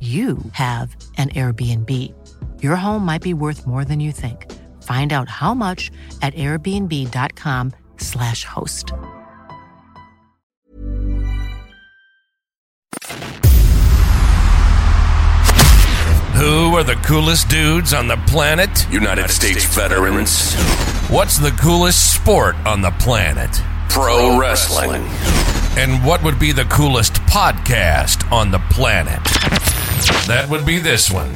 you have an Airbnb. Your home might be worth more than you think. Find out how much at airbnb.com/slash host. Who are the coolest dudes on the planet? United States veterans. What's the coolest sport on the planet? Pro wrestling. And what would be the coolest podcast on the planet? That would be this one.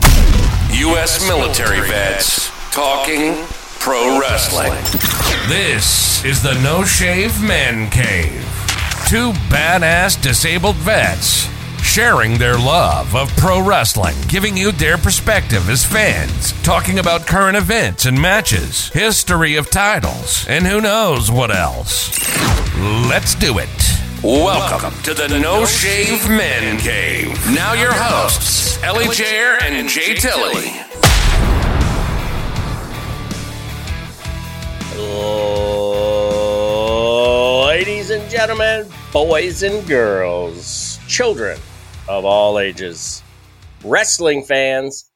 U.S. military vets talking pro wrestling. This is the No Shave Man Cave. Two badass disabled vets sharing their love of pro wrestling, giving you their perspective as fans, talking about current events and matches, history of titles, and who knows what else. Let's do it. Welcome to the No Shave Men Cave. Now your hosts, Ellie Jair and Jay Tilly. Ladies and gentlemen, boys and girls, children of all ages, wrestling fans,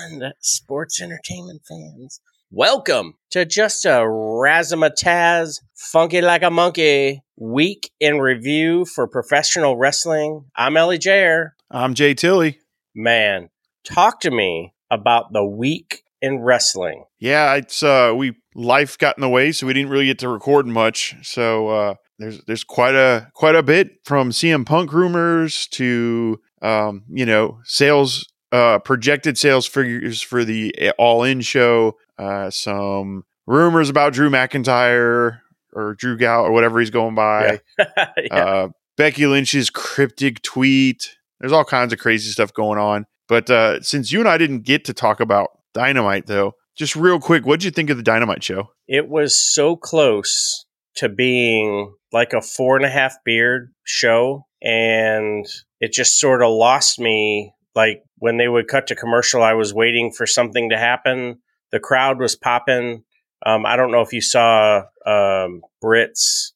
and sports entertainment fans, welcome to just a razzmatazz, funky like a monkey week in review for professional wrestling. I'm Ellie Jair. I'm Jay Tilly. Man, talk to me about the week in wrestling. Yeah, it's uh we life got in the way, so we didn't really get to record much. So uh there's there's quite a quite a bit from CM Punk rumors to um, you know, sales uh projected sales figures for the All In show, uh some rumors about Drew McIntyre or Drew Gal or whatever he's going by. Yeah. yeah. Uh Becky Lynch's cryptic tweet. There's all kinds of crazy stuff going on. But uh since you and I didn't get to talk about Dynamite though, just real quick, what'd you think of the Dynamite show? it was so close to being like a four and a half beard show and it just sort of lost me like when they would cut to commercial i was waiting for something to happen the crowd was popping. Um, i don't know if you saw um, Britt's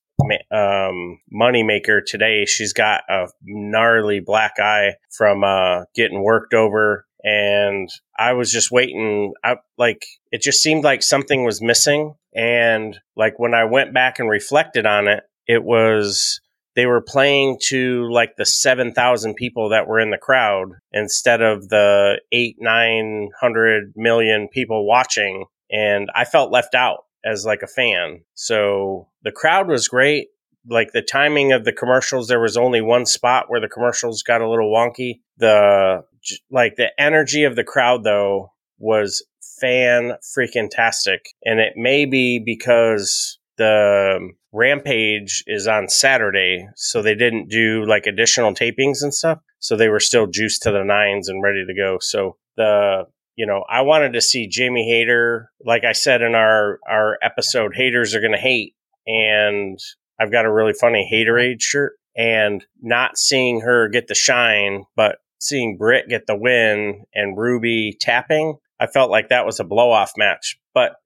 um, moneymaker today. She's got a gnarly black eye from uh, getting worked over. And I was just waiting. I, like it just seemed like something was missing, and like when I went back and reflected on it, it was they were playing to like the seven thousand people that were in the crowd instead of the eight nine hundred million people watching, and I felt left out as like a fan. So the crowd was great. Like the timing of the commercials, there was only one spot where the commercials got a little wonky. The like the energy of the crowd though was fan freaking tastic, and it may be because the um, Rampage is on Saturday, so they didn't do like additional tapings and stuff. So they were still juiced to the nines and ready to go. So the you know, I wanted to see Jamie Hayter. Like I said in our our episode, haters are to hate, and I've got a really funny Haterade shirt. And not seeing her get the shine, but seeing Britt get the win and Ruby tapping, I felt like that was a blow off match. But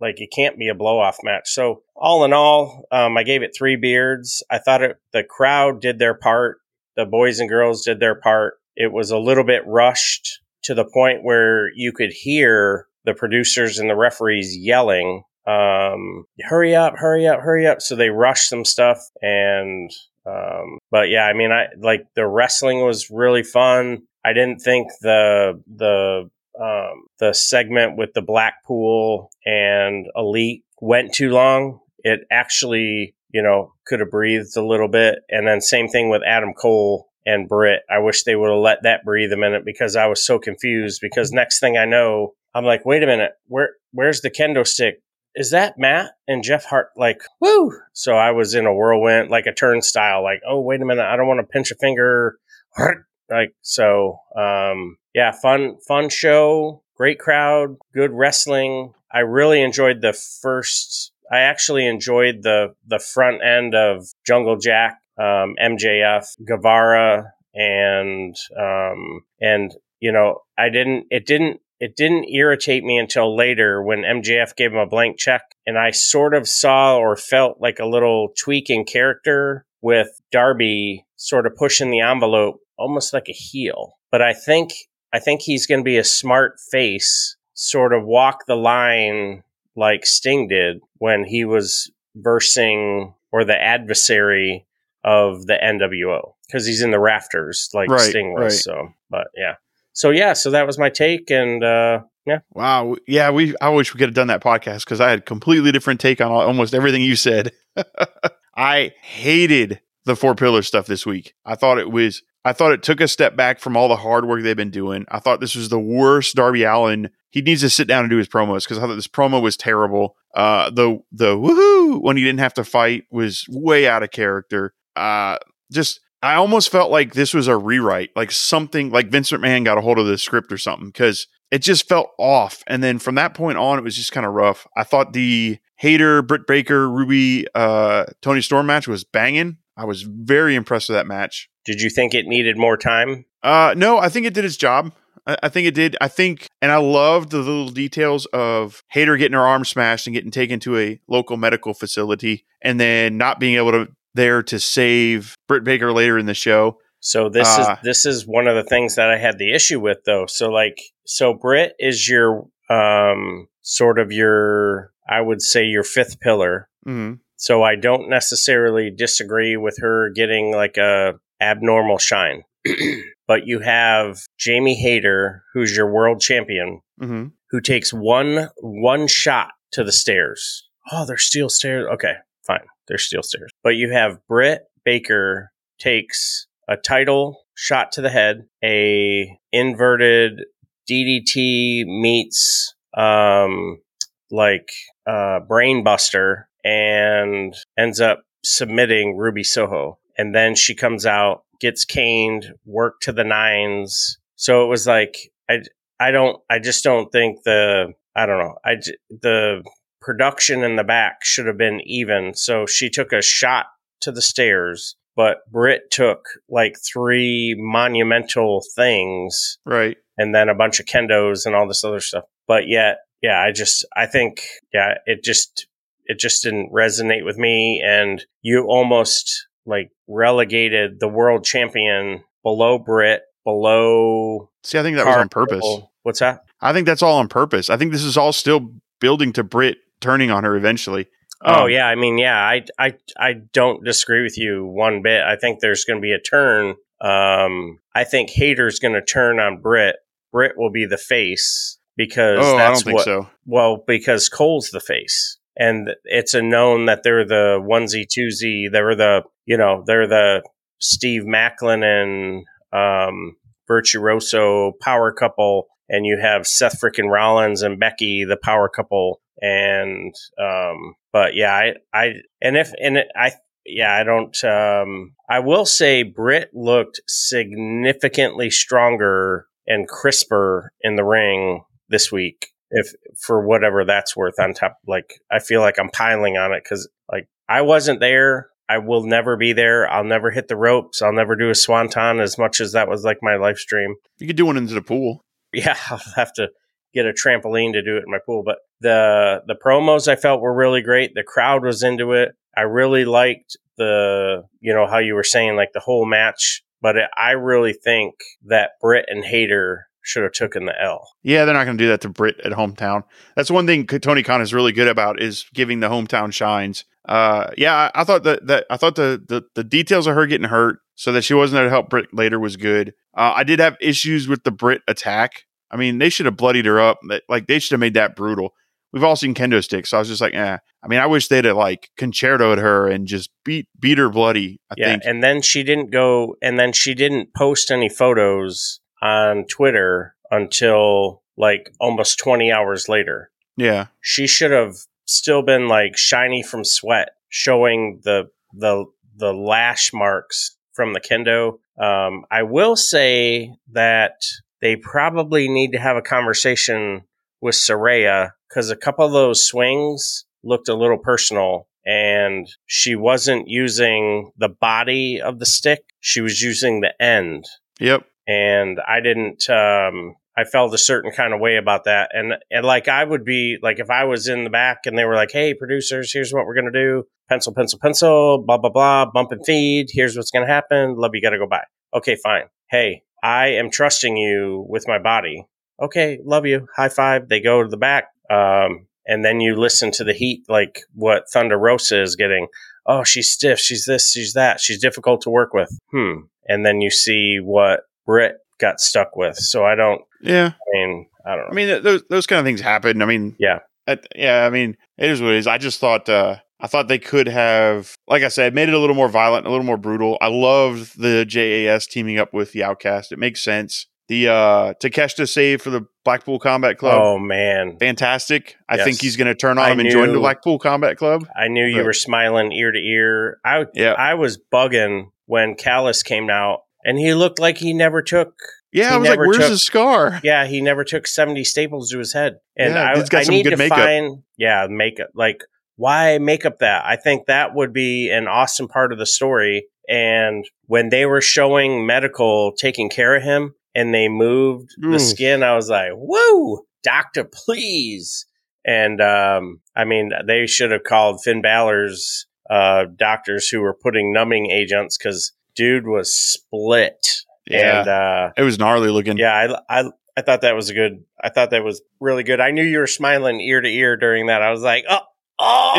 like it can't be a blow off match. So all in all, um, I gave it three beards. I thought it, the crowd did their part. The boys and girls did their part. It was a little bit rushed to the point where you could hear the producers and the referees yelling, um, hurry up, hurry up, hurry up. So they rushed some stuff and, um, but yeah, I mean, I like the wrestling was really fun. I didn't think the, the, um, the segment with the Blackpool and Elite went too long. It actually, you know, could have breathed a little bit. And then same thing with Adam Cole and Britt. I wish they would have let that breathe a minute because I was so confused. Because next thing I know, I'm like, wait a minute, where where's the kendo stick? Is that Matt and Jeff Hart? Like, woo! So I was in a whirlwind, like a turnstile. Like, oh wait a minute, I don't want to pinch a finger. Like so, um, yeah, fun fun show, great crowd, good wrestling. I really enjoyed the first. I actually enjoyed the the front end of Jungle Jack, um, MJF, Guevara, and um, and you know, I didn't. It didn't it didn't irritate me until later when MJF gave him a blank check and I sort of saw or felt like a little tweak in character with Darby sort of pushing the envelope almost like a heel. But I think I think he's going to be a smart face, sort of walk the line like Sting did when he was versing or the adversary of the NWO because he's in the rafters like Right, Sting was. right. So, but yeah. So yeah, so that was my take, and uh, yeah, Wow. Yeah, we. I wish we could have done that podcast because I had completely different take on all, almost everything you said. I hated the four pillar stuff this week. I thought it was. I thought it took a step back from all the hard work they've been doing. I thought this was the worst Darby Allin. He needs to sit down and do his promos because I thought this promo was terrible. Uh, the the woohoo when he didn't have to fight was way out of character. Uh, just I almost felt like this was a rewrite, like something like Vince McMahon got a hold of the script or something because it just felt off. And then from that point on, it was just kind of rough. I thought the Hayter, Britt Baker, Ruby, uh, Toni Storm match was banging. I was very impressed with that match. did you think it needed more time? Uh, no, I think it did its job. I, I think it did. I think, and I loved the little details of Hayter getting her arm smashed and getting taken to a local medical facility, and then not being able to there to save Britt Baker later in the show. So this Uh, is this is one of the things that I had the issue with though. So like so Britt is your um sort of your I would say your fifth pillar. Mm-hmm. So I don't necessarily disagree with her getting like a abnormal shine. but you have Jamie Hayter, who's your world champion, Mm-hmm. who takes one one shot to the stairs. Oh, they're steel stairs. Okay, fine. They're steel stairs. But you have Britt Baker takes a title shot to the head, a inverted DDT meets um like uh brain buster and ends up submitting Ruby Soho. And then she comes out, gets caned, worked to the nines. So it was like I I don't I just don't think the I don't know. I, the production in the back should have been even. So she took a shot to the stairs, but Britt took like three monumental things Right. and then a bunch of kendos and all this other stuff. But yet, yeah, I just I think yeah, it just it just didn't resonate with me and you almost like relegated the world champion below Britt, below See, I think that was on purpose. What's that? I think that's all on purpose. I think this is all still building to Britt turning on her eventually. Oh Um, yeah, I mean yeah, I I I don't disagree with you one bit. I think there's going to be a turn. Um, I think Hayter's going to turn on Britt. Britt will be the face because Oh, that's what. so. Well, because Cole's the face, and it's a known that they're the onesie twosie. They're the you know they're the Steve Macklin and um, Virtuoso power couple, and you have Seth frickin' Rollins and Becky the power couple, and um, but yeah, I I and if and it, I yeah I don't um I will say Britt looked significantly stronger and crisper in the ring this week if for whatever that's worth on top like i feel like i'm piling on it because like i wasn't there I will never be there. I'll never hit the ropes. I'll never do a swanton as much as that was like my life stream. You could do one into the pool. Yeah, I'll have to get a trampoline to do it in my pool. But the the promos I felt were really great. The crowd was into it. I really liked the you know how you were saying like the whole match. But it, I really think that Britt and Hayter should have taken the L. Yeah, they're not going to do that to Britt at hometown. That's one thing Tony Khan is really good about is giving the hometown shines. Uh, yeah, I, I thought that, that I thought the, the the details of her getting hurt so that she wasn't there to help Britt later was good. Uh, I did have issues with the Britt attack. I mean, they should have bloodied her up. Like they should have made that brutal. We've all seen kendo sticks, so I was just like, eh. I mean, I wish they'd have like concertoed her and just beat beat her bloody. I yeah, think. and then she didn't go, and then she didn't post any photos on Twitter until like almost 20 hours later. Yeah. She should have still been like shiny from sweat, showing the the the lash marks from the kendo. Um, I will say that they probably need to have a conversation with Saraya because a couple of those swings looked a little personal and she wasn't using the body of the stick. She was using the end. Yep. And I didn't, um, I felt a certain kind of way about that. And, and like I would be like, if I was in the back and they were like, Hey, producers, here's what we're going to do. Pencil, pencil, pencil, blah, blah, blah, bump and feed. Here's what's going to happen. Love you got to go by. Okay, fine. Hey, I am trusting you with my body. Okay, love you. High five. They go to the back. Um, and then you listen to the heat, like what Thunder Rosa is getting. Oh, she's stiff. She's this. She's that. She's difficult to work with. Hmm. And then you see what Britt got stuck with. So I don't. Yeah. I mean, I don't know. I mean, those those kind of things happen. I mean, yeah. At, yeah. I mean, it is what it is. I just thought. uh I thought they could have, like I said, made it a little more violent, a little more brutal. I loved the JAS teaming up with the Outcast. It makes sense. The uh Takeshita save for the Blackpool Combat Club. Oh man, fantastic! I Yes. think he's going to turn on I him and join the Blackpool Combat Club. I knew you were smiling ear to ear. I Yeah. I was bugging when Callus came out, and he looked like he never took. Yeah, I was like, "Where's took- his scar?" Yeah, he never took seventy staples to his head, and Yeah, I, he's got I some need good to makeup. find yeah makeup. Like why makeup that? I think that would be an awesome part of the story. And when they were showing medical taking care of him, and they moved the skin, I was like, "Whoa, doctor, please!" And um, I mean, they should have called Finn Balor's uh, doctors who were putting numbing agents because dude was split. Yeah, And uh, it was gnarly looking. yeah, I, I I thought that was a good. I thought that was really good. I knew you were smiling ear to ear during that. I was like, oh, oh,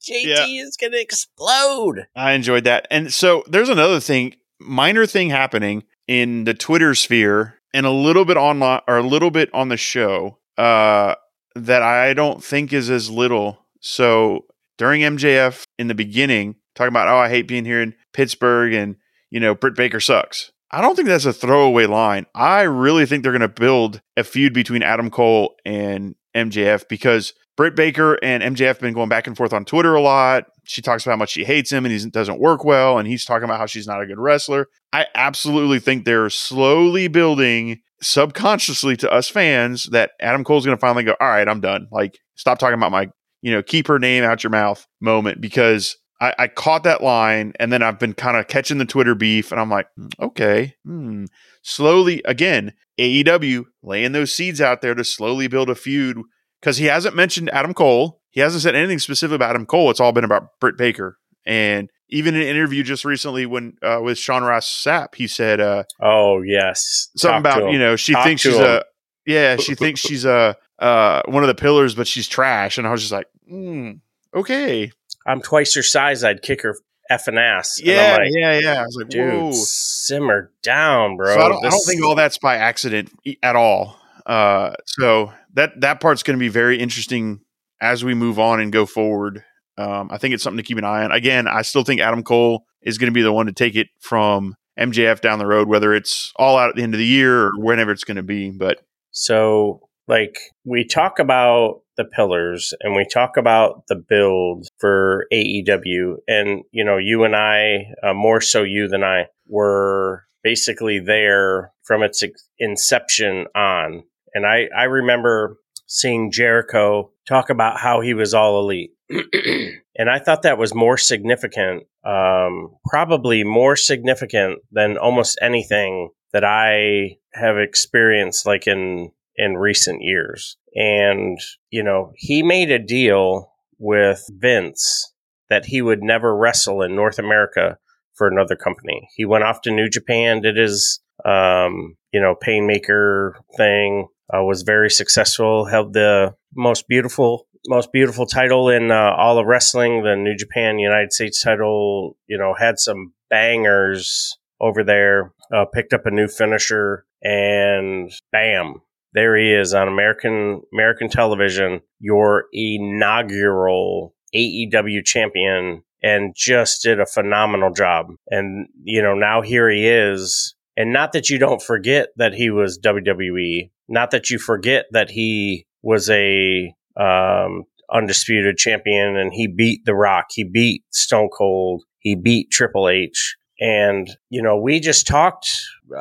JT is gonna explode. I enjoyed that. And so there's another thing, minor thing happening in the Twitter sphere and a little bit online or a little bit on the show uh, that I don't think is as little. So during MJF in the beginning, talking about, oh, I hate being here in Pittsburgh and, you know, Britt Baker sucks. I don't think that's a throwaway line. I really think they're going to build a feud between Adam Cole and MJF because Britt Baker and MJF have been going back and forth on Twitter a lot. She talks about how much she hates him and he doesn't work well, and he's talking about how she's not a good wrestler. I absolutely think they're slowly building subconsciously to us fans that Adam Cole's going to finally go, all right, I'm done. Like, stop talking about my, you know, keep her name out your mouth moment because I, I caught that line and then I've been kind of catching the Twitter beef and I'm like, "Hmm, okay, hmm. slowly again, AEW laying those seeds out there to slowly build a feud because he hasn't mentioned Adam Cole. He hasn't said anything specific about Adam Cole. It's all been about Britt Baker. And even in an interview just recently when uh, with Sean Ross Sapp, he said uh, Oh yes, something Talk about you know she Talk thinks she's him. a yeah she thinks she's a uh, one of the pillars, but she's trash. And I was just like, hmm, okay, I'm twice your size. I'd kick her effing ass. And I'm yeah, like, yeah, yeah. I was like, dude, whoa. simmer down, bro. So I don't, I don't think all that's by accident at all. Uh, so that that part's going to be very interesting as we move on and go forward. Um, I think it's something to keep an eye on. Again, I still think Adam Cole is going to be the one to take it from MJF down the road, whether it's all out at the end of the year or whenever it's going to be. But So, like, we talk about the pillars and we talk about the build for AEW. And, you know, you and I, uh, more so you than I, were basically there from its inception on. And I, I remember seeing Jericho talk about how he was all elite. and I thought that was more significant, um, probably more significant than almost anything that I have experienced, like in in recent years. And you know, he made a deal with Vince that he would never wrestle in North America for another company. He went off to New Japan, did his um, you know painmaker thing, uh, was very successful, held the most beautiful most beautiful title in uh, all of wrestling, the New Japan United States title. You know, had some bangers over there. Uh, picked up a new finisher, and bam, there he is on American American television, your inaugural AEW champion, and just did a phenomenal job. And you know, now here he is. And not that you don't forget that he was WWE, not that you forget that he was a um, undisputed champion and he beat The Rock, he beat Stone Cold, he beat Triple H. And, you know, we just talked,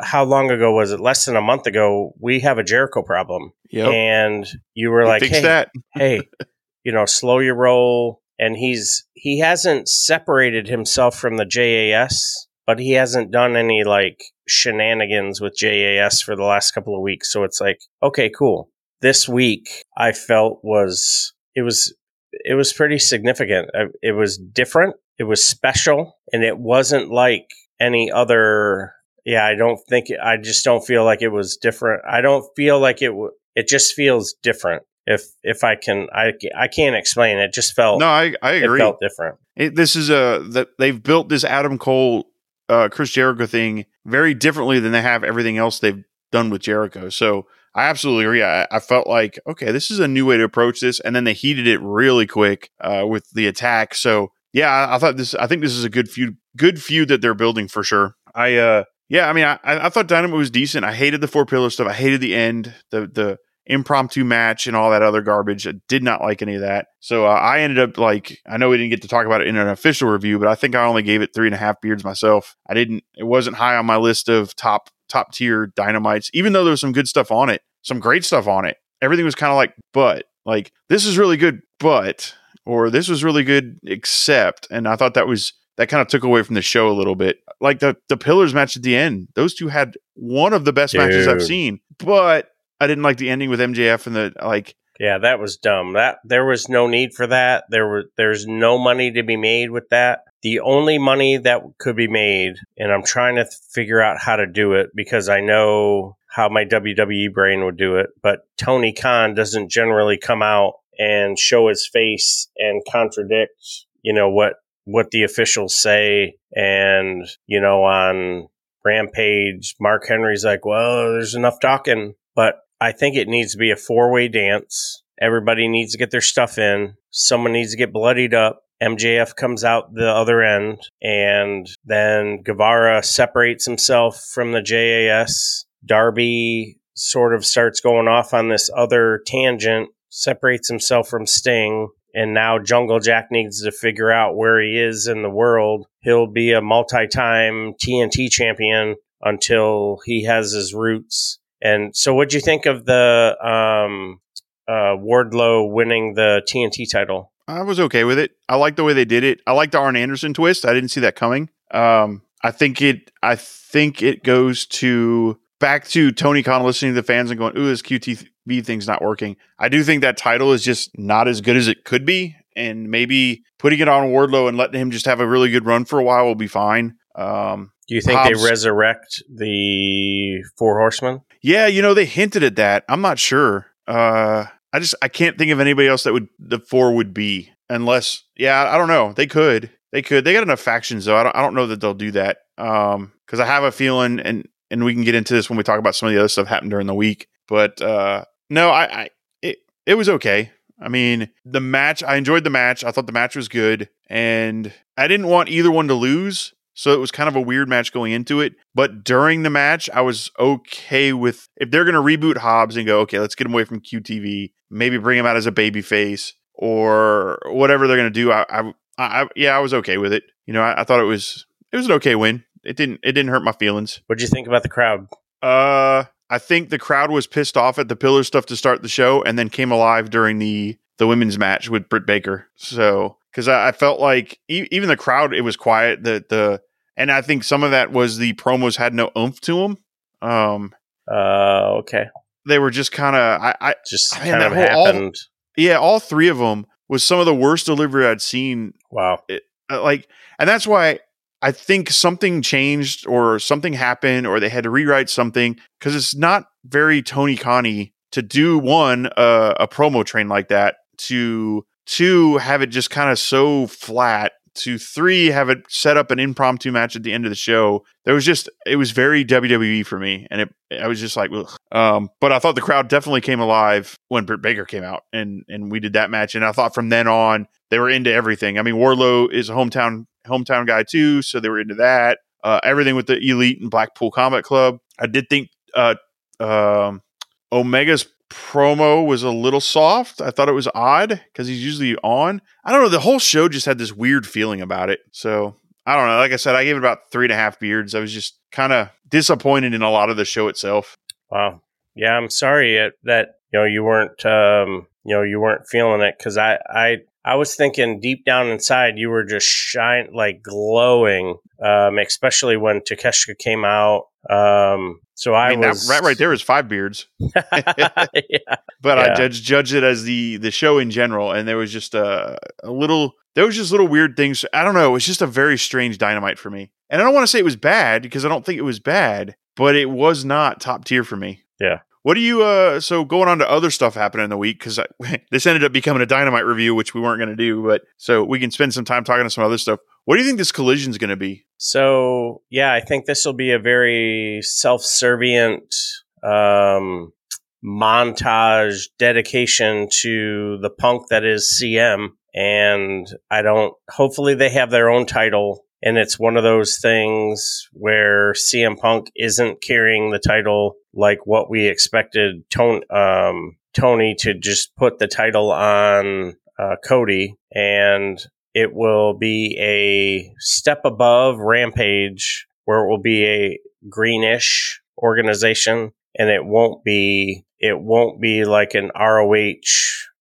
how long ago was it? Less than a month ago, we have a Jericho problem. Yep. And you were We like, hey, that. hey, you know, slow your roll. And he's, he hasn't separated himself from the JAS, but he hasn't done any like shenanigans with JAS for the last couple of weeks. So it's like, okay, cool. This week I felt was, it was, it was pretty significant. It was different. It was special and it wasn't like any other. Yeah, I don't think, I just don't feel like it was different. I don't feel like it, w- it just feels different. If, if I can, I, I can't explain. It just felt, No, I, I it agree. felt different. It, this is a that they've built this Adam Cole, uh, Chris Jericho thing very differently than they have everything else they've done with Jericho. So I absolutely agree. I, I felt like okay, this is a new way to approach this, and then they heated it really quick uh, with the attack. So yeah, I, thought this. I think this is a good feud, good feud that they're building for sure. I uh, yeah, I mean, I, I thought Dynamite was decent. I hated the four pillar stuff. I hated the end, the the impromptu match and all that other garbage. I did not like any of that. So uh, I ended up like I know we didn't get to talk about it in an official review, but I think I only gave it three and a half beards myself. I didn't. It wasn't high on my list of top top tier dynamites, even though there was some good stuff on it, some great stuff on it. Everything was kind of like, but like this is really good, but or this was really good, except, and I thought that was that kind of took away from the show a little bit. Like the the pillars match at the end, those two had one of the best matches I've seen, but I didn't like the ending with MJF and the like. Yeah, that was dumb. That there was no need for that. There were there's no money to be made with that. The only money that could be made, and I'm trying to th- figure out how to do it because I know how my WWE brain would do it, but Tony Khan doesn't generally come out and show his face and contradict, you know, what what the officials say and, you know, on Rampage, Mark Henry's like, "Well, there's enough talking." But I think it needs to be a four way dance. Everybody needs to get their stuff in. Someone needs to get bloodied up. MJF comes out the other end, and then Guevara separates himself from the JAS. Darby sort of starts going off on this other tangent, separates himself from Sting, and now Jungle Jack needs to figure out where he is in the world. He'll be a multi time TNT champion until he has his roots. And so, what'd you think of the um, uh, Wardlow winning the TNT title? I was okay with it. I like the way they did it. I like the Arn Anderson twist. I didn't see that coming. Um, I think it. I think it goes to back to Tony Khan listening to the fans and going, "Ooh, this QTV thing's not working." I do think that title is just not as good as it could be, and maybe putting it on Wardlow and letting him just have a really good run for a while will be fine. Um, Do you think Hobbs- they resurrect the Four Horsemen? Yeah, you know, they hinted at that. I'm not sure. Uh I just I can't think of anybody else that would the four would be unless yeah, I don't know. They could. They could. They got enough factions though. I don't I don't know that they'll do that. Um cuz I have a feeling and and we can get into this when we talk about some of the other stuff happened during the week. But uh no, I I it it was okay. I mean, the match, I enjoyed the match. I thought the match was good and I didn't want either one to lose. So it was kind of a weird match going into it. But during the match, I was okay with if they're going to reboot Hobbs and go, okay, let's get him away from QTV, maybe bring him out as a baby face or whatever they're going to do. I, I, I, yeah, I was okay with it. You know, I, I thought it was it was an okay win. It didn't it didn't hurt my feelings. What'd you think about the crowd? Uh, I think the crowd was pissed off at the pillar stuff to start the show, and then came alive during the the women's match with Britt Baker. So because I, I, felt like e- even the crowd, it was quiet. The the and I think some of that was the promos had no oomph to them. Um, uh, okay. They were just kind of I, I just kind of whole, happened. All, yeah, all three of them was some of the worst delivery I'd seen. Wow. It, uh, like, and that's why I think something changed or something happened or they had to rewrite something because it's not very Tony Khan to do one uh, a promo train like that to two have it just kind of so flat to three have it set up an impromptu match at the end of the show. There was just it was very wwe for me and it i was just like um but i thought the crowd definitely came alive when britt baker came out and and we did that match and i thought from then on they were into everything. I mean Wardlow is a hometown hometown guy too so they were into that uh everything with the elite and blackpool combat club i did think uh um omega's promo was a little soft. I thought it was odd because he's usually on. I don't know. The whole show just had this weird feeling about it. So I don't know. Like I said, I gave it about three and a half beards. I was just kind of disappointed in a lot of the show itself. Wow. Yeah, I'm sorry that you know you weren't um, you know you weren't feeling it because I I I was thinking deep down inside you were just shine like glowing, um, especially when Takeshita came out. Um, so I, I mean, was that, right, right there is five beards. yeah. But yeah. I judge judge it as the the show in general, and there was just a, a little there was just little weird things. I don't know. It was just a very strange dynamite for me, and I don't want to say it was bad because I don't think it was bad, but it was not top tier for me. Yeah. What do you uh so going on to other stuff happening in the week cuz this ended up becoming a dynamite review which we weren't going to do but so we can spend some time talking to some other stuff. What do you think this collision is going to be? So, yeah, I think this will be a very self-servient um montage dedication to the punk that is CM and I don't hopefully they have their own title and it's one of those things where CM Punk isn't carrying the title like what we expected Tony, um, Tony to just put the title on uh, Cody, and it will be a step above Rampage, where it will be a greenish organization, and it won't be it won't be like an ROH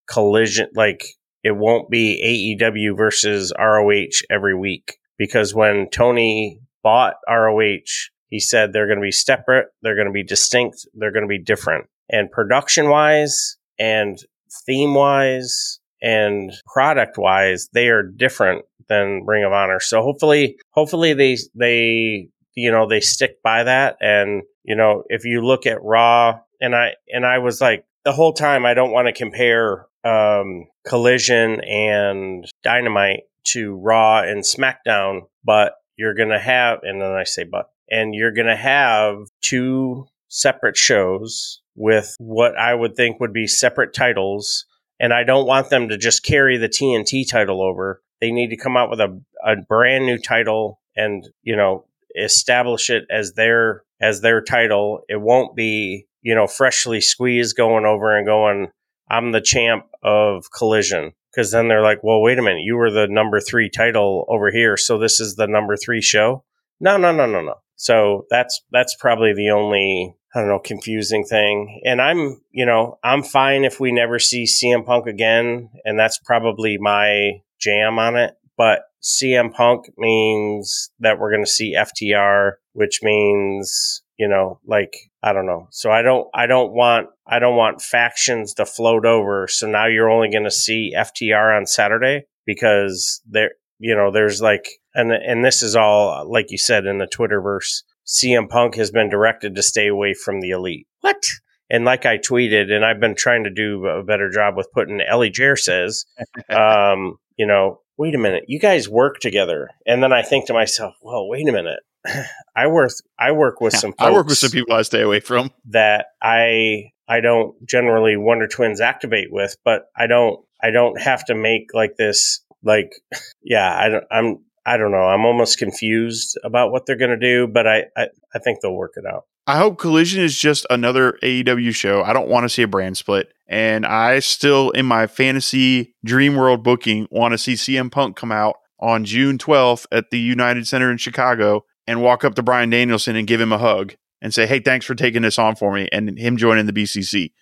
collision like it won't be AEW versus ROH every week. Because when Tony bought ROH, he said they're going to be separate, they're going to be distinct, they're going to be different. And production wise and theme wise and product wise, they are different than Ring of Honor. So hopefully, hopefully they, they, you know, they stick by that. And, you know, if you look at Raw and I, and I was like, the whole time, I don't want to compare, um, Collision and Dynamite to Raw and SmackDown, but you're going to have, and then I say, but, and you're going to have two separate shows with what I would think would be separate titles. And I don't want them to just carry the TNT title over. They need to come out with a, a brand new title and, you know, establish it as their, as their title. It won't be, you know, freshly squeezed going over and going, I'm the champ of collision because then they're like, well, wait a minute, you were the number three title over here, so this is the number three show. No, no, no, no, no. So that's that's probably the only I don't know confusing thing. And I'm you know I'm fine if we never see CM Punk again, and that's probably my jam on it. But CM Punk means that we're going to see FTR, which means you know like I don't know. So I don't I don't want I don't want factions to float over. So now you're only going to see FTR on Saturday because there you know there's like and and this is all like you said in the Twitterverse. CM Punk has been directed to stay away from the elite. What? And like I tweeted, and I've been trying to do a better job with putting Ellie Jair says, um, you know, wait a minute, you guys work together. And then I think to myself, well, wait a minute. I work I work with some I work with some people I stay away from that I I don't generally Wonder Twins activate with, but I don't I don't have to make like this like yeah, I don't I'm I don't know. I'm almost confused about what they're going to do, but I, I, I think they'll work it out. I hope Collision is just another AEW show. I don't want to see a brand split. And I still, in my fantasy dream world booking, want to see CM Punk come out on June 12th at the United Center in Chicago and walk up to Bryan Danielson and give him a hug and say, "Hey, thanks for taking this on for me," and him joining the BCC.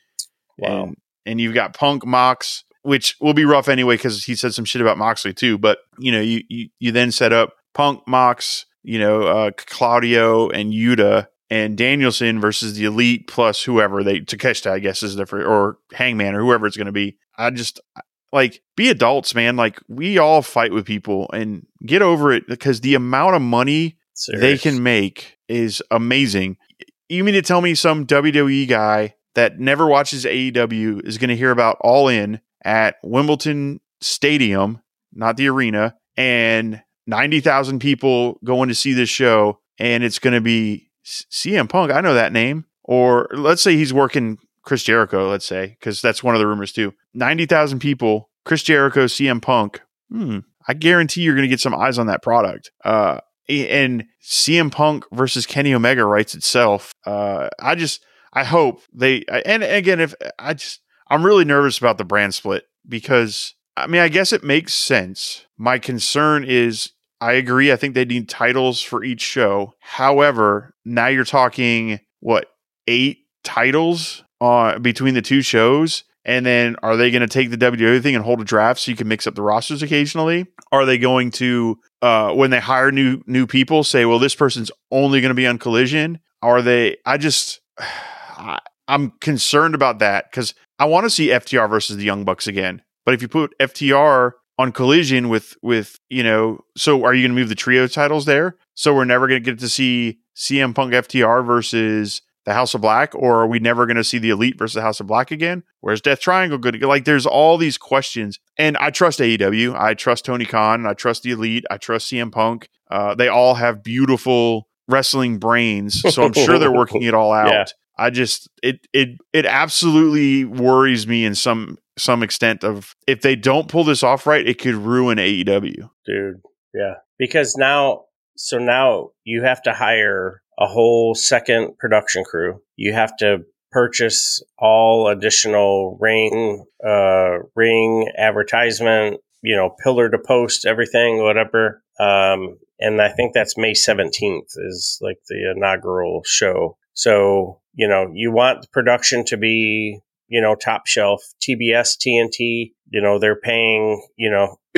Wow. And, and you've got Punk, Mox, which will be rough anyway because he said some shit about Moxley too. But you know, you you, you then set up Punk, Mox, you know, uh, Claudio and Yuta and Danielson versus the Elite plus whoever they Takeshita, I guess is different or Hangman or whoever it's going to be. I just like be adults, man. Like we all fight with people and get over it because the amount of money Serious. they can make is amazing. You mean to tell me some WWE guy that never watches AEW is going to hear about All In at Wembley Stadium, not the arena, and 90,000 people going to see this show, and it's going to be CM Punk. I know that name. Or let's say he's working Chris Jericho, let's say, because that's one of the rumors too. 90,000 people, Chris Jericho, CM Punk. Hmm. I guarantee you're going to get some eyes on that product. Uh, and CM Punk versus Kenny Omega writes itself. Uh, I just, I hope they, and again, if I just, I'm really nervous about the brand split because, I mean, I guess it makes sense. My concern is, I agree. I think they need titles for each show. However, now you're talking what eight titles uh, between the two shows. And then are they going to take the WWE thing and hold a draft so you can mix up the rosters occasionally? Are they going to, uh, when they hire new new people, say, well, this person's only going to be on Collision? Are they? I just, I, I'm concerned about that because I want to see FTR versus the Young Bucks again. But if you put FTR on Collision with with you know, so are you going to move the trio titles there? So we're never going to get to see CM Punk FTR versus the House of Black, or are we never going to see the Elite versus the House of Black again? Where's Death Triangle good? Like, there's all these questions, and I trust AEW. I trust Tony Khan. I trust the Elite. I trust CM Punk. Uh, they all have beautiful wrestling brains, so I'm sure they're working it all out. Yeah. I just it it it absolutely worries me in some some extent of if they don't pull this off right, it could ruin AEW. dude. Yeah, because now, so now you have to hire a whole second production crew. You have to purchase all additional ring, uh, ring advertisement, you know, pillar to post, everything, whatever. Um, and I think that's May 17th is like the inaugural show. So, you know, you want the production to be, you know, top shelf. TBS, TNT, you know, they're paying, you know,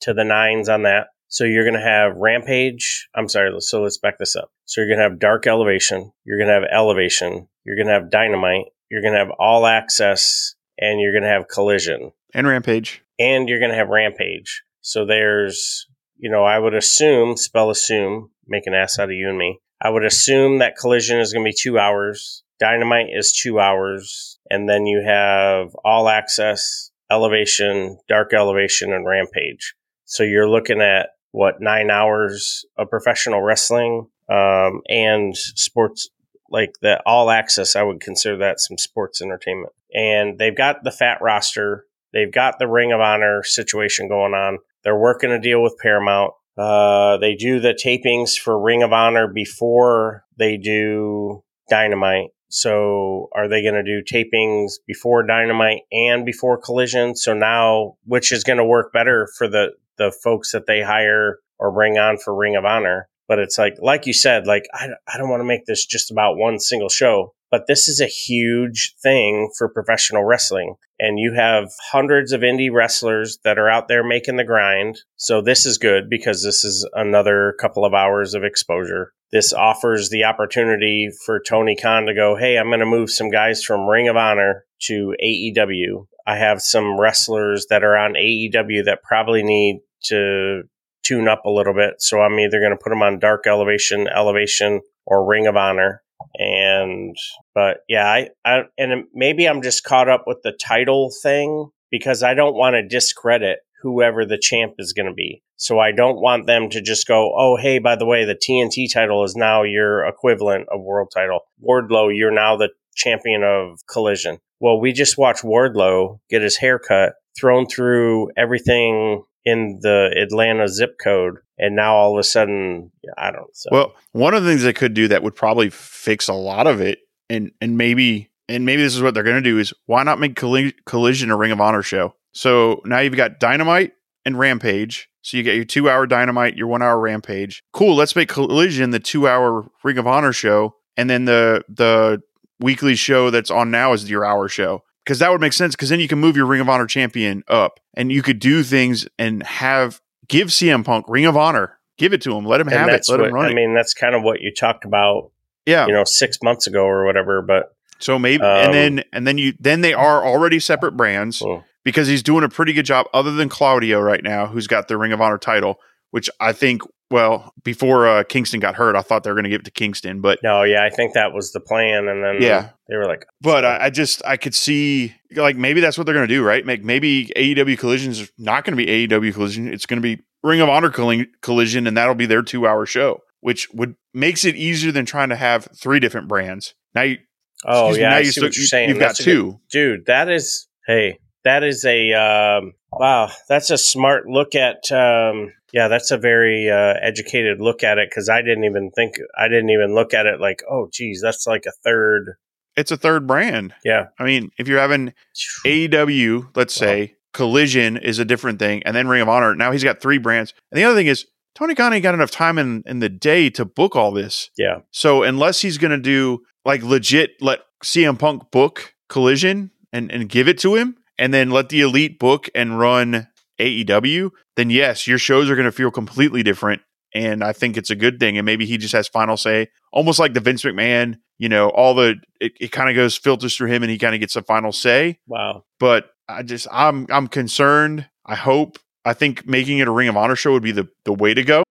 to the nines on that. So you're going to have Rampage. I'm sorry. So let's back this up. So you're going to have Dark Elevation. You're going to have Elevation. You're going to have Dynamite. You're going to have All Access. And you're going to have Collision. And Rampage. And you're going to have Rampage. So there's, you know, I would assume, spell assume, make an ass out of you and me. I would assume that Collision is going to be two hours. Dynamite is two hours. And then you have All Access, Elevation, Dark Elevation, and Rampage. So you're looking at what nine hours of professional wrestling um, and sports like the all access. I would consider that some sports entertainment. And they've got the fat roster. They've got the Ring of Honor situation going on. They're working a deal with Paramount. Uh, they do the tapings for Ring of Honor before they do Dynamite. So are they going to do tapings before Dynamite and before Collision? So now, which is going to work better for the the folks that they hire or bring on for Ring of Honor? But it's like, like you said, like I, I don't want to make this just about one single show. But this is a huge thing for professional wrestling. And you have hundreds of indie wrestlers that are out there making the grind. So this is good because this is another couple of hours of exposure. This offers the opportunity for Tony Khan to go, Hey, I'm going to move some guys from Ring of Honor to AEW. I have some wrestlers that are on AEW that probably need to tune up a little bit. So I'm either going to put them on Dark Elevation, Elevation, or Ring of Honor. And, but yeah, I, I, and maybe I'm just caught up with the title thing because I don't want to discredit whoever the champ is going to be. So I don't want them to just go, oh, hey, by the way, the TNT title is now your equivalent of world title. Wardlow, you're now the champion of Collision. Well, we just watched Wardlow get his hair cut, thrown through everything in the Atlanta zip code, and now all of a sudden, I don't. So. Well, one of the things they could do that would probably fix a lot of it, and and maybe and maybe this is what they're going to do is why not make Colli- Collision a Ring of Honor show? So now you've got Dynamite and Rampage. So you get your two hour Dynamite, your one hour Rampage. Cool. Let's make Collision the two hour Ring of Honor show, and then the the weekly show that's on now is your hour show. Because that would make sense. Because then you can move your Ring of Honor champion up, and you could do things and have give CM Punk Ring of Honor, give it to him, let him And have it, let what, him run I it. mean, that's kind of what you talked about, yeah. you know, six months ago or whatever. But so maybe, um, and then and then you then they are already separate brands mm, because he's doing a pretty good job. Other than Claudio right now, who's got the Ring of Honor title, which I think. Well, before uh, Kingston got hurt, I thought they were going to give it to Kingston, but no, yeah, I think that was the plan. And then Yeah. they were like, But I, I just I could see like maybe that's what they're going to do, right? Make maybe AEW Collision is not going to be AEW Collision. It's going to be Ring of Honor Colli- Collision, and that'll be their two hour show, which would makes it easier than trying to have three different brands. Now you, oh, excuse me, yeah, now I you see still- what you're saying. You've got That's good- two. dude that is hey that is a um, wow that's a smart look at um, yeah that's a very uh, educated look at it because i didn't even think i didn't even look at it like oh geez that's like a third It's a third brand. yeah I mean, if you're having AEW, let's say Collision is a different thing, and then Ring of Honor. Now he's got three brands. And the other thing is Tony Khan ain't got enough time in in the day to book all this. yeah So unless he's going to do like legit, let CM Punk book Collision and and give it to him, and then let the Elite book and run AEW, then yes, your shows are going to feel completely different. And I think it's a good thing. And maybe he just has final say, almost like the Vince McMahon. You know, all the it, it kind of goes filters through him, and he kind of gets a final say. wow But I just I'm I'm concerned. I hope. I think making it a Ring of Honor show would be the the way to go.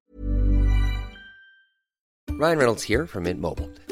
Ryan Reynolds here from Mint Mobile.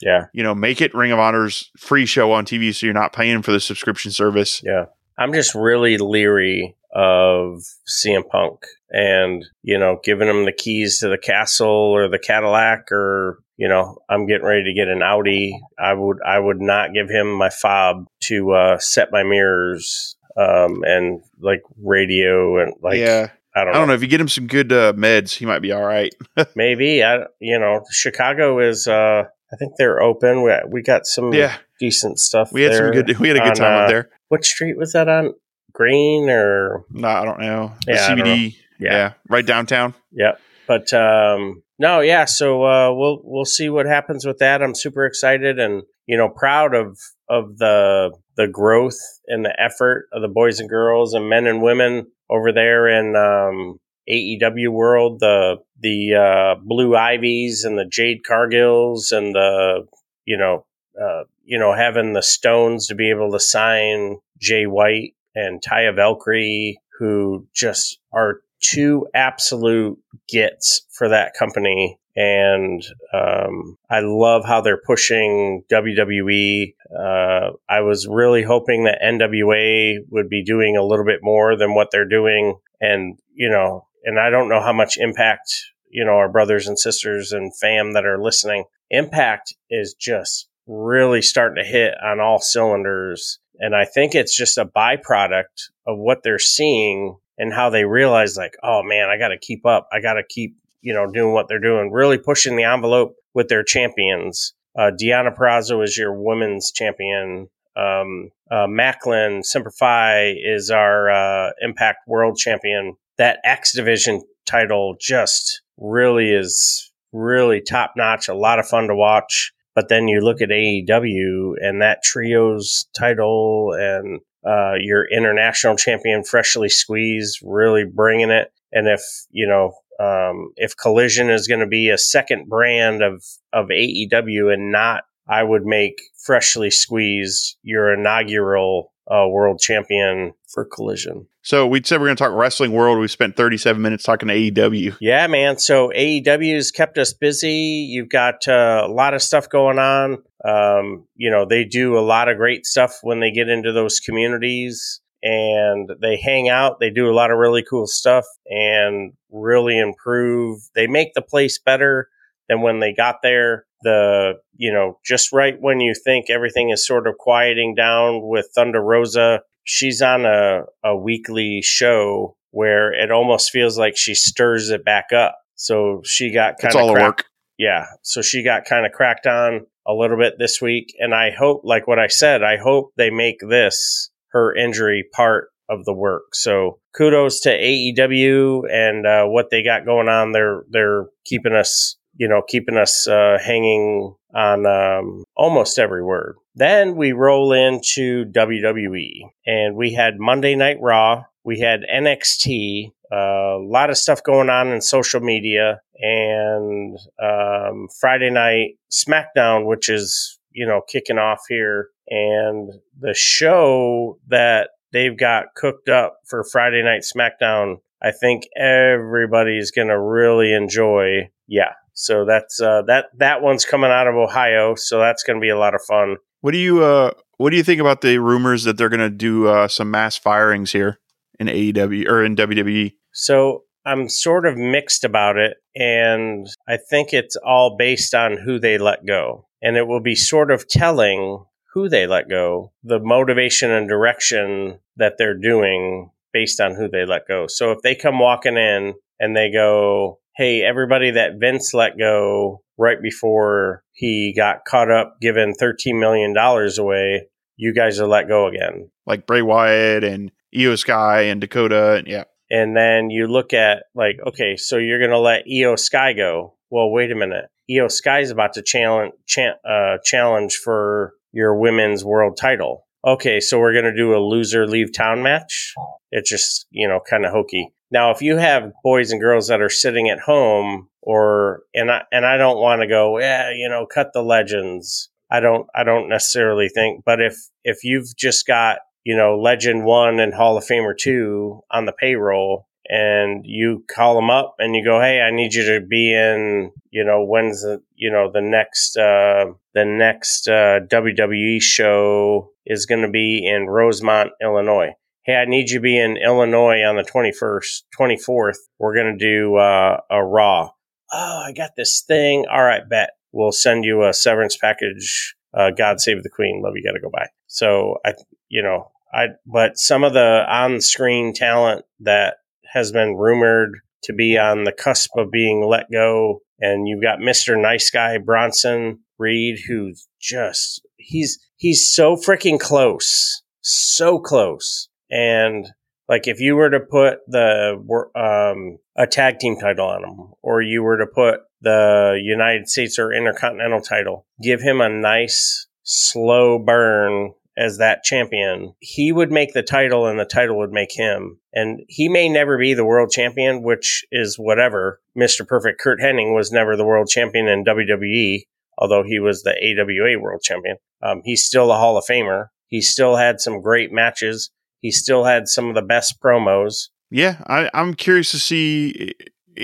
Yeah You know, make it Ring of Honor's free show on TV, so you're not paying for the subscription service. yeah i'm just really leery of CM Punk and, you know, giving him the keys to the castle or the Cadillac or, you know, I'm getting ready to get an Audi. I would, I would not give him my fob to, uh, set my mirrors, um, and like radio and like, yeah, I don't I know. don't know if you get him some good uh, meds, he might be all right. Maybe I, you know, Chicago is, uh, I think they're open. We, we got some yeah, decent stuff. we had some good. We had a good on, time uh, up there. What street was that on? Green or No, I don't know. The Yeah, CBD. Yeah. Yeah. right downtown. yeah. But um no, yeah, so uh we'll we'll see what happens with that. I'm super excited and you know proud of of the the growth and the effort of the boys and girls and men and women over there in um AEW world, the the uh Blue Ivies and the Jade Cargills and the you know uh you know having the Stones to be able to sign Jay White and Taya Valkyrie who just are two absolute gets for that company. And um, I love how they're pushing WWE. Uh, I was really hoping that NWA would be doing a little bit more than what they're doing. And, you know, and I don't know how much impact, you know, our brothers and sisters and fam that are listening, impact is just really starting to hit on all cylinders. And I think it's just a byproduct of what they're seeing and how they realize like, oh man, I got to keep up. I got to keep, you know, doing what they're doing, really pushing the envelope with their champions. Uh, Deonna Purrazzo is your women's champion. Um, uh, Maclin Simplify is our uh, Impact World Champion. That X Division title just really is really top notch. A lot of fun to watch. But then you look at AEW and that trios title and uh, your international champion freshly squeezed, really bringing it. And if you know um, if Collision is going to be a second brand of of AEW and not I would make freshly squeezed your inaugural uh, world champion for Collision. So we said we're going to talk wrestling world. We spent 37 minutes talking to AEW. Yeah, man. So AEW has kept us busy. You've got uh, a lot of stuff going on. Um, you know, they do a lot of great stuff when they get into those communities and they hang out. They do a lot of really cool stuff and really improve. They make the place better than when they got there. The, you know, just right when you think everything is sort of quieting down with Thunder Rosa, she's on a, a weekly show where it almost feels like she stirs it back up. So she got kind It's of work. yeah. So she got kind of cracked on a little bit this week. And I hope, like what I said, I hope they make this her injury part of the work. So kudos to AEW and uh, what they got going on. They're, they're keeping us, you know, keeping us uh, hanging on um, almost every word. Then we roll into WWE and we had Monday Night Raw. We had NXT, uh, a lot of stuff going on in social media, and um, Friday night SmackDown, which is you know kicking off here, and the show that they've got cooked up for Friday night SmackDown. I think everybody's gonna really enjoy. Yeah, so that's uh, that that one's coming out of Ohio, so that's gonna be a lot of fun. What do you uh what do you think about the rumors that they're going to do uh, some mass firings here in AEW or in? WWE? So I'm sort of mixed about it, and I think it's all based on who they let go. And it will be sort of telling who they let go, the motivation and direction that they're doing based on who they let go. So if they come walking in and they go, Hey, everybody that Vince let go right before he got caught up giving $13 million away, you guys are let go again. Like Bray Wyatt and Iyo Sky and Dakota and yeah. and then you look at like okay so you're going to let iyo sky go well wait a minute iyo sky is about to challenge cha- uh, challenge for your women's world title okay so we're going to do a loser leave town match? It's just you know kind of hokey. Now if you have boys and girls that are sitting at home or and i and i don't want to go yeah you know cut the legends. I don't i don't necessarily think but if if you've just got you know, Legend One and Hall of Famer Two on the payroll, and you call them up and you go, "Hey, I need you to be in." You know, when's the you know the next uh, the next uh, WWE show is going to be in Rosemont, Illinois. Hey, I need you to be in Illinois on the twenty first, twenty fourth. We're going to do uh, a Raw. Oh, I got this thing. All right, bet we'll send you a severance package. Uh, God save the Queen. Love you. Got to go by. So I, you know, I, but some of the on screen talent that has been rumored to be on the cusp of being let go. And you've got Mr. Nice Guy Bronson Reed, who's just, he's, he's so freaking close, so close. And like if you were to put the, um, a tag team title on him, or you were to put the United States or Intercontinental title, give him a nice slow burn as that champion, he would make the title and the title would make him. And he may never be the world champion, which is whatever. Mr. Perfect Curt Hennig was never the world champion in WWE, although he was the AWA world champion. Um, he's still a Hall of Famer. He still had some great matches. He still had some of the best promos. Yeah, I, I'm curious to see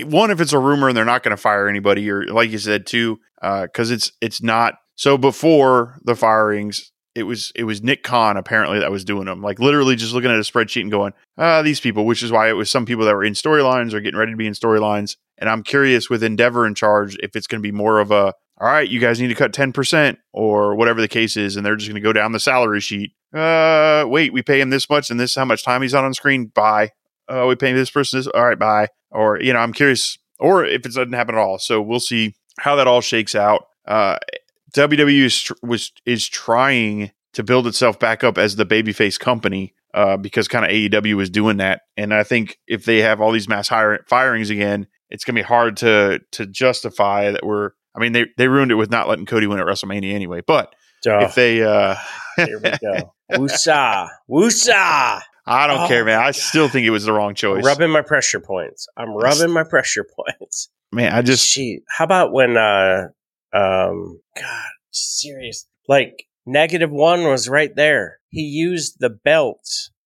one if it's a rumor and they're not going to fire anybody, or like you said too, because it's it's not. So before the firings, it was it was Nick Khan apparently that was doing them, like literally just looking at a spreadsheet and going, ah, these people, which is why it was some people that were in storylines or getting ready to be in storylines. And I'm curious with Endeavor in charge if it's going to be more of a, all right, you guys need to cut ten percent or whatever the case is, and they're just going to go down the salary sheet. Uh, wait, we pay him this much, and this is how much time he's on on screen. Bye. Uh, we pay this person this. All right, bye. Or you know, I'm curious, or if it doesn't happen at all. So we'll see how that all shakes out. Uh, WWE is, was is trying to build itself back up as the babyface company uh, because kind of AEW was doing that, and I think if they have all these mass hire- firings again, it's gonna be hard to to justify that we're. I mean, they they ruined it with not letting Cody win at WrestleMania anyway, but Oh, if they, uh, here we go. Woosah. Woosah. I don't Oh, care, man. I still think it was the wrong choice. Rubbing my pressure points. I'm rubbing my pressure points. man, I just Gee, how about when uh um God, serious? Like negative one was right there. He used the belt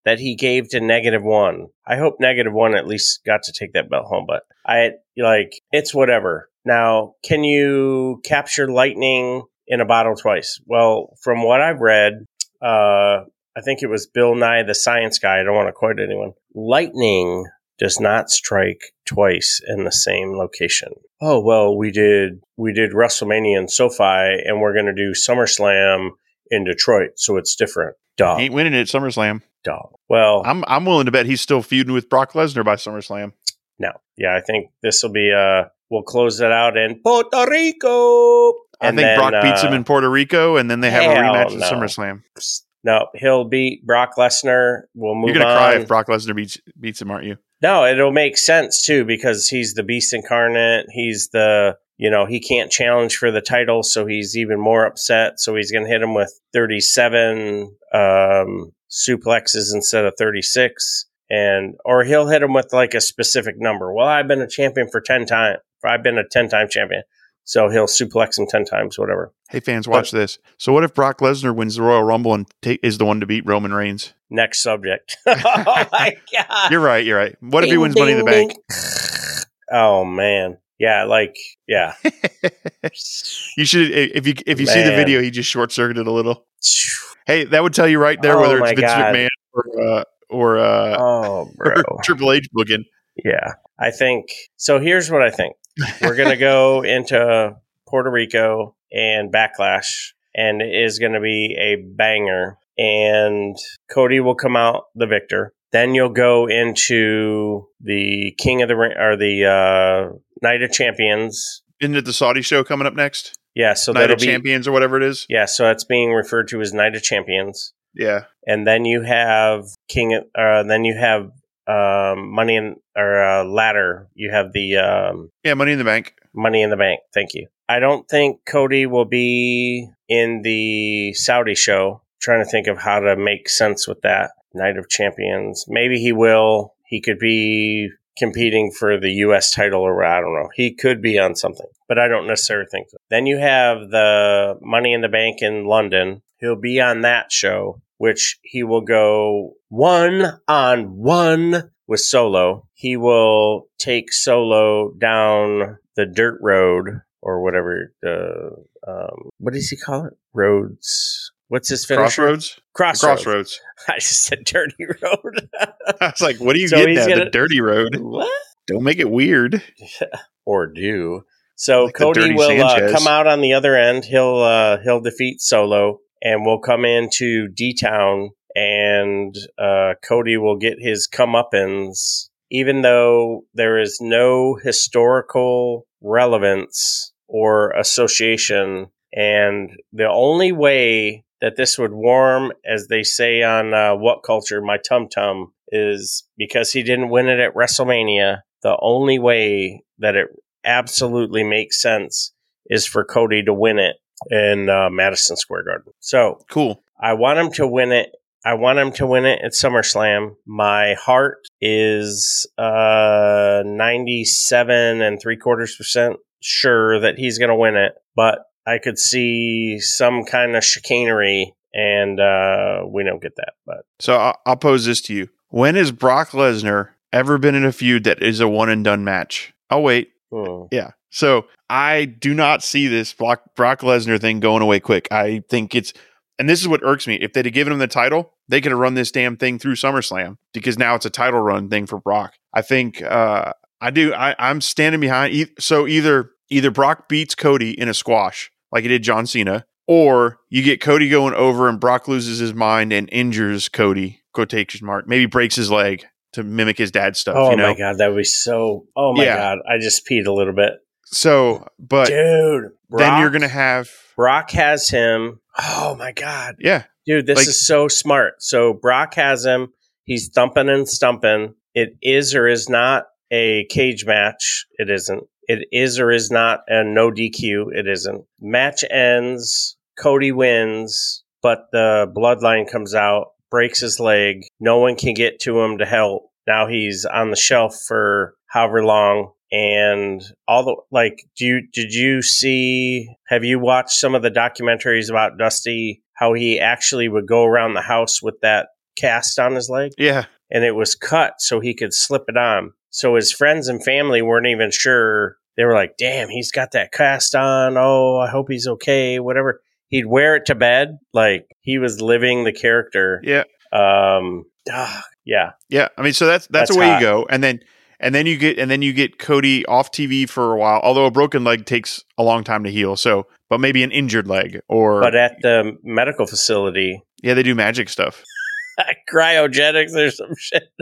that he gave to negative one. I hope negative one at least got to take that belt home, but I like it's whatever. Now, can you capture lightning in a bottle twice? Well, from what I've read, uh, I think it was Bill Nye the Science Guy. I don't want to quote anyone. Lightning does not strike twice in the same location. Oh well, we did we did WrestleMania in SoFi, and we're going to do SummerSlam in Detroit, so it's different. Dog, Ain't winning it at SummerSlam. dog. Well, I'm I'm willing to bet he's still feuding with Brock Lesnar by SummerSlam. no, yeah, I think this will be. Uh, we'll close it out in Puerto Rico. I think then, Brock beats him uh, in Puerto Rico, and then they have a rematch no. at SummerSlam. No, he'll beat Brock Lesnar. We'll move You're gonna on. cry if Brock Lesnar beats beats him, aren't you? No, it'll make sense too because he's the beast incarnate. He's the, you know, he can't challenge for the title, so he's even more upset. So he's going to hit him with 37 um, suplexes instead of 36. And, or he'll hit him with like a specific number. Well, I've been a champion for 10 times. I've been a 10 time champion. So he'll suplex him 10 times, whatever. Hey fans, watch this. So what if Brock Lesnar wins the Royal Rumble and ta- is the one to beat Roman Reigns? Next subject. oh my God. You're right. You're right. What if he Ding, wins Money in the Bank? Oh man. Yeah, like, yeah. You should if you if you see the video, he just short circuited a little. Hey, that would tell you right there Oh whether it's Vince God. McMahon or uh, or, uh, Oh, or. Triple H booking. Yeah. I think so. Here's what I think we're going to go into Puerto Rico and Backlash, and it is going to be a banger. And Cody will come out the victor. Then you'll go into the King of the Ring or the uh, Night of Champions. Isn't it the Saudi show coming up next? Yeah, so Night of be Champions or whatever it is. yeah. So that's being referred to as Night of Champions. Yeah. and then you have King. Uh, then you have um, Money in or uh, Ladder. You have the um, Yeah, Money in the Bank. Money in the Bank. Thank you. I don't think Cody will be in the Saudi show. trying to think of how to make sense with that Night of Champions. Maybe he will. He could be competing for the U.S. title, or I don't know. He could be on something, but I don't necessarily think so. Then you have the Money in the Bank in London. He'll be on that show, which he will go one on one with Solo. He will take Solo down the dirt road or whatever the um, what does he call it? Roads. What's his finisher? Crossroads. Crossroads. Crossroads. I just said dirty road. I was like, what are you So getting at? gonna- The dirty road. what? Don't make it weird. Or do. So Like Cody will uh, come out on the other end. He'll uh, he'll defeat Solo, and we'll come into D Town, and uh, Cody will get his comeuppance, even though there is no historical relevance or association. And the only way that this would warm, as they say on uh, WhatCulture, my tum tum, is because he didn't win it at WrestleMania. The only way that it absolutely makes sense is for Cody to win it in uh, Madison Square Garden. So Cool. I want him to win it. I want him to win it at SummerSlam. My heart is uh, 97 and three quarters percent sure that he's going to win it, but I could see some kind of chicanery, and uh, we don't get that. But So I'll, I'll pose this to you: When has Brock Lesnar ever been in a feud that is a one and done match? I'll wait. hmm. Yeah. So I do not see this Brock, Brock Lesnar thing going away quick. I think it's, and this is what irks me. If they'd have given him the title, they could have run this damn thing through SummerSlam because now it's a title run thing for Brock. I think, uh, I do. I, I'm standing behind. E- so either either Brock beats Cody in a squash like he did John Cena, or you get Cody going over and Brock loses his mind and injures Cody. Quotation mark. Maybe breaks his leg to mimic his dad's stuff. oh you know. my god, that would be so. Oh my Yeah. god, I just peed a little bit, So, but dude. then you're gonna have Brock has him. Oh my god, yeah dude, this Like- is so smart. So Brock has him. He's thumping and stumping. It is or is not a cage match. It isn't. It is or is not a no DQ. It isn't. Match ends. Cody wins, but the bloodline comes out, breaks his leg. No one can get to him to help. Now he's on the shelf for however long. And all the like. Do you did you see? Have you watched some of the documentaries about Dusty? How he actually would go around the house with that cast on his leg, Yeah. and it was cut so he could slip it on. So his friends and family weren't even sure. They were like, "Damn, he's got that cast on. Oh, I hope he's okay. Whatever." He'd wear it to bed, like he was living the character. Yeah. Um. ah, yeah. Yeah. I mean, so that's that's, That's the way hot. you go, and then and then you get and then you get Cody off TV for a while. Although a broken leg takes a long time to heal, so but maybe an injured leg or But at the medical facility, yeah, they do magic stuff. cryogenics or some shit.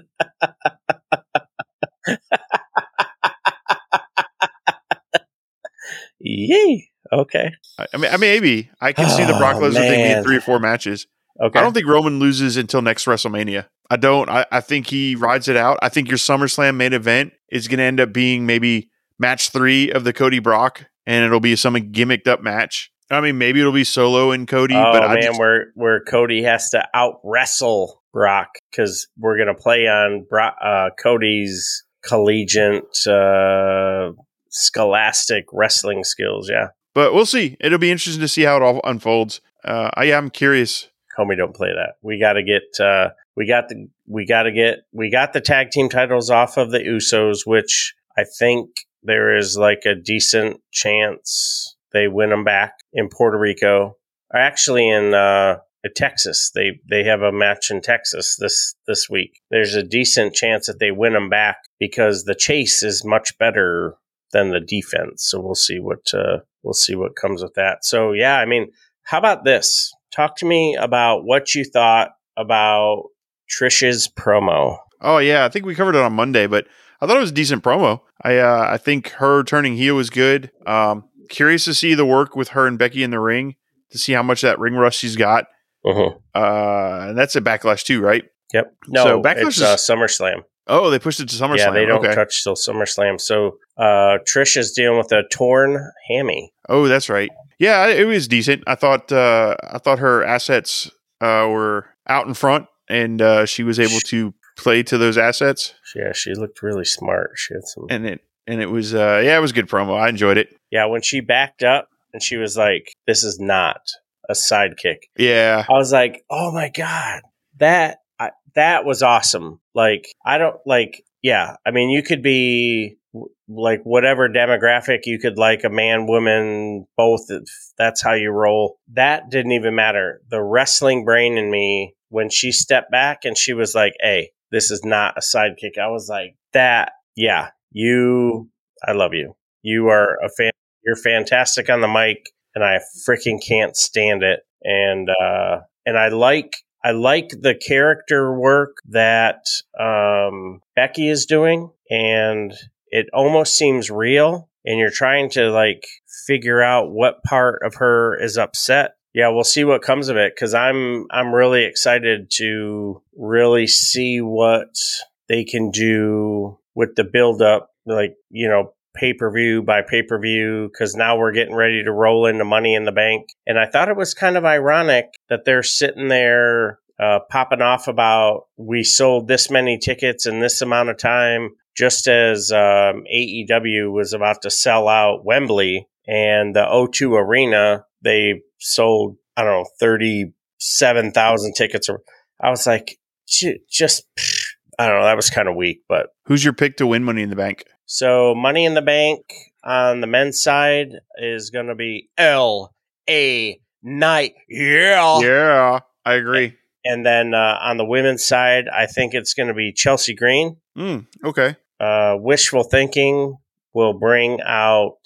Yay. Okay. I, I mean, I maybe I can see the Oh, Brock Lesnar thing being three or four matches. Okay. I don't think Roman loses until next WrestleMania. I don't. I, I think he rides it out. I think your SummerSlam main event is going to end up being maybe match three of the Cody Brock, and it'll be some gimmicked up match. I mean, maybe it'll be Solo and Cody, oh but I man, just, where where Cody has to out wrestle Brock because we're gonna play on uh, Cody's collegiate, uh, scholastic wrestling skills. Yeah, but we'll see. It'll be interesting to see how it all unfolds. Uh, I am curious. Comey, don't play that. We got to get. Uh, we got the. We got to get. We got the tag team titles off of the Usos, which I think there is like a decent chance they win them back in Puerto Rico. Or actually, in uh, Texas, they they have a match in Texas this this week. There's a decent chance that they win them back because the chase is much better than the defense. So we'll see what uh, we'll see what comes with that. So yeah, I mean, how about this? Talk to me about what you thought about Trish's promo. Oh yeah, I think we covered it on Monday, but I thought it was a decent promo. I uh, I think her turning heel was good. Um, curious to see the work with her and Becky in the ring to see how much that ring rust she's got. Mhm. Uh, and that's a backlash too, right? Yep. No, So Backlash it's is- uh, SummerSlam. Oh, they pushed it to SummerSlam. Yeah, they don't okay. touch till SummerSlam. So uh, Trish is dealing with a torn hammy. Oh, that's right. Yeah, it was decent. I thought uh, I thought her assets uh, were out in front, and uh, she was able to play to those assets. Yeah, she looked really smart. She had some. And it and it was uh, yeah, it was a good promo. I enjoyed it. Yeah, when she backed up and she was like, "This is not a sidekick." Yeah, I was like, "Oh my god, that that was awesome!" Like, I don't like. Yeah, I mean, you could be like whatever demographic. You could like a man, woman, both. That's how you roll. That didn't even matter. The wrestling brain in me when she stepped back and she was like, "Hey, this is not a sidekick." I was like, "That, yeah, you. I love you. You are a fan. You're fantastic on the mic." and I freaking can't stand it. And uh, and I like I like the character work that um, Becky is doing, and it almost seems real. And you're trying to like figure out what part of her is upset. Yeah, we'll see what comes of it because I'm I'm really excited to really see what they can do with the build up. Like you know, pay per view by pay per view because now we're getting ready to roll into Money in the Bank. And I thought it was kind of ironic that they're sitting there uh, popping off about we sold this many tickets in this amount of time, just as um, AEW was about to sell out Wembley and the O2 Arena. They sold, I don't know, 37,000 tickets. I was like, just, I don't know, that was kind of weak, but who's your pick to win Money in the Bank? So Money in the Bank on the men's side is going to be L A Knight. Yeah. Yeah, I agree. And then uh, on the women's side, I think it's going to be Chelsea Green. Mm, okay. Uh, wishful thinking will bring out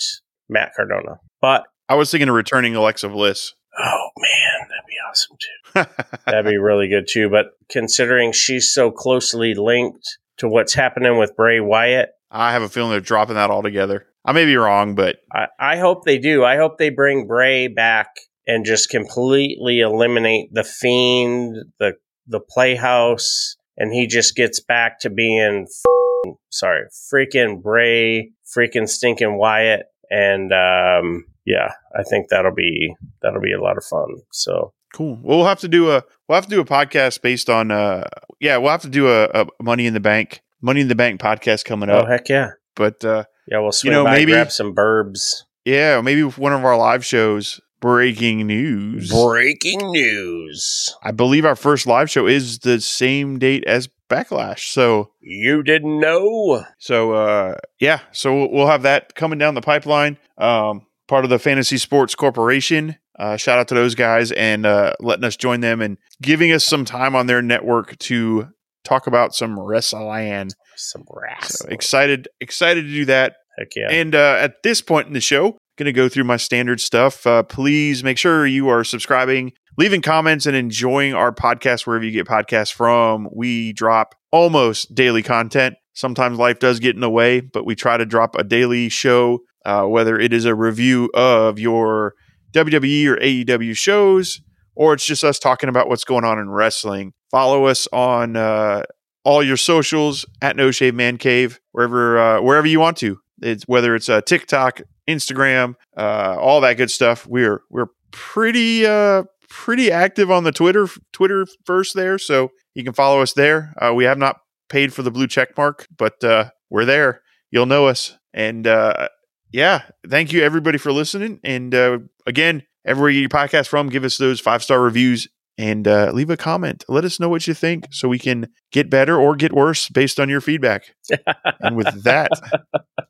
Matt Cardona. But I was thinking of returning Alexa Bliss. oh man, that'd be awesome too. That'd be really good too. But considering she's so closely linked to what's happening with Bray Wyatt, I have a feeling they're dropping that altogether. I may be wrong, but I, I hope they do. I hope they bring Bray back and just completely eliminate the fiend, the the playhouse, and he just gets back to being f- sorry, freaking Bray, freaking stinking Wyatt, and um, yeah, I think that'll be that'll be a lot of fun. So cool. Well, we'll have to do a we'll have to do a podcast based on uh yeah we'll have to do a, a Money in the Bank Money in the Bank podcast coming up. oh heck yeah, But uh, Yeah, we'll swing You know, by, maybe- grab some burbs. Yeah, maybe one of our live shows. Breaking news. Breaking news. I believe our first live show is the same date as Backlash. So You didn't know? So uh, yeah, so we'll- we'll have that coming down the pipeline. Um, part of the Fantasy Sports Corporation. Uh, shout out to those guys and uh, letting us join them and giving us some time on their network to talk about some wrestling. Some So excited, excited to do that. Heck yeah. And uh, at this point in the show, going to go through my standard stuff. Uh, please make sure you are subscribing, leaving comments, and enjoying our podcast wherever you get podcasts from. We drop almost daily content. Sometimes life does get in the way, but we try to drop a daily show, uh, whether it is a review of your WWE or AEW shows, or it's just us talking about what's going on in wrestling. Follow us on uh, all your socials at No Shave Man Cave, wherever uh, wherever you want to. It's whether it's uh, TikTok, Instagram, uh, all that good stuff. We're we're pretty uh, pretty active on the Twitter Twitter first there, so you can follow us there. Uh, we have not paid for the blue check mark, but uh, we're there. You'll know us, and uh, yeah, thank you everybody for listening. And uh, again, everywhere you get your podcast from, give us those five star reviews and uh, leave a comment. Let us know what you think so we can get better or get worse based on your feedback. and with that,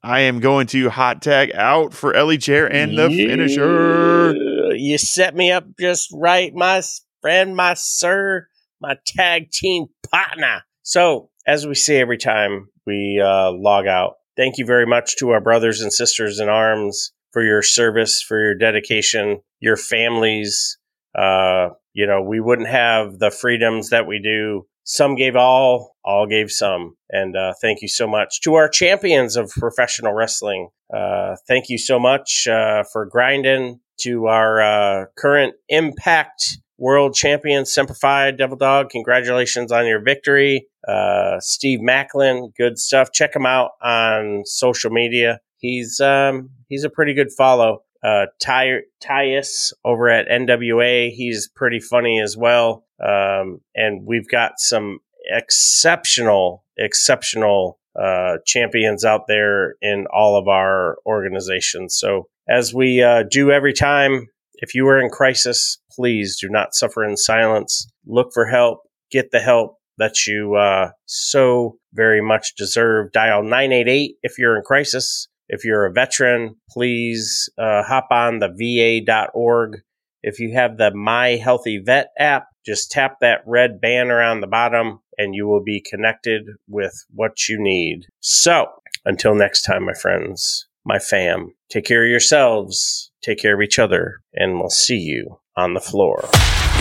I am going to hot tag out for Ellie Chair and the finisher. You set me up just right, my friend, my sir, my tag team partner. So, as we say every time we uh, log out, thank you very much to our brothers and sisters in arms for your service, for your dedication, your families. Uh, you know, we wouldn't have the freedoms that we do. Some gave all, all gave some. And uh, thank you so much to our champions of professional wrestling. Uh, thank you so much uh, for grinding. To our uh, current Impact World Champion, Semper Fi Devil Dog, congratulations on your victory. Uh, Steve Maclin, good stuff. Check him out on social media. He's um, he's a pretty good follow uh, Ty- Tyrus over at NWA. He's pretty funny as well. Um, and we've got some exceptional, exceptional uh, champions out there in all of our organizations. So, as we uh, do every time, if you are in crisis, please do not suffer in silence. Look for help. Get the help that you uh, so very much deserve. Dial 988 if you're in crisis. If you're a veteran, please uh, hop on the va.org. If you have the My HealtheVet app, just tap that red banner on the bottom and you will be connected with what you need. So, until next time, my friends, my fam, take care of yourselves, take care of each other, and we'll see you on the floor.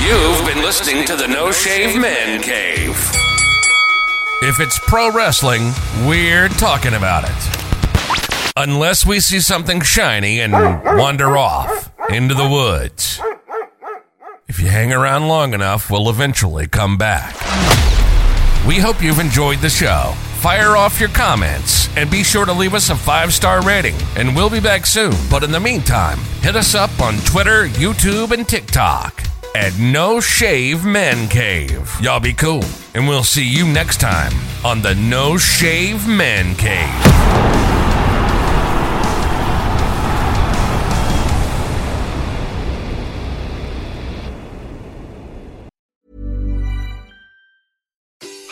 You've been listening to the No Shave Man Cave. If it's pro wrestling, we're talking about it. Unless we see something shiny and wander off into the woods. If you hang around long enough, we'll eventually come back. We hope you've enjoyed the show. Fire off your comments and be sure to leave us a five star rating, and we'll be back soon. But in the meantime, hit us up on Twitter, YouTube, and TikTok at No Shave Man Cave. Y'all be cool, and we'll see you next time on the No Shave Man Cave.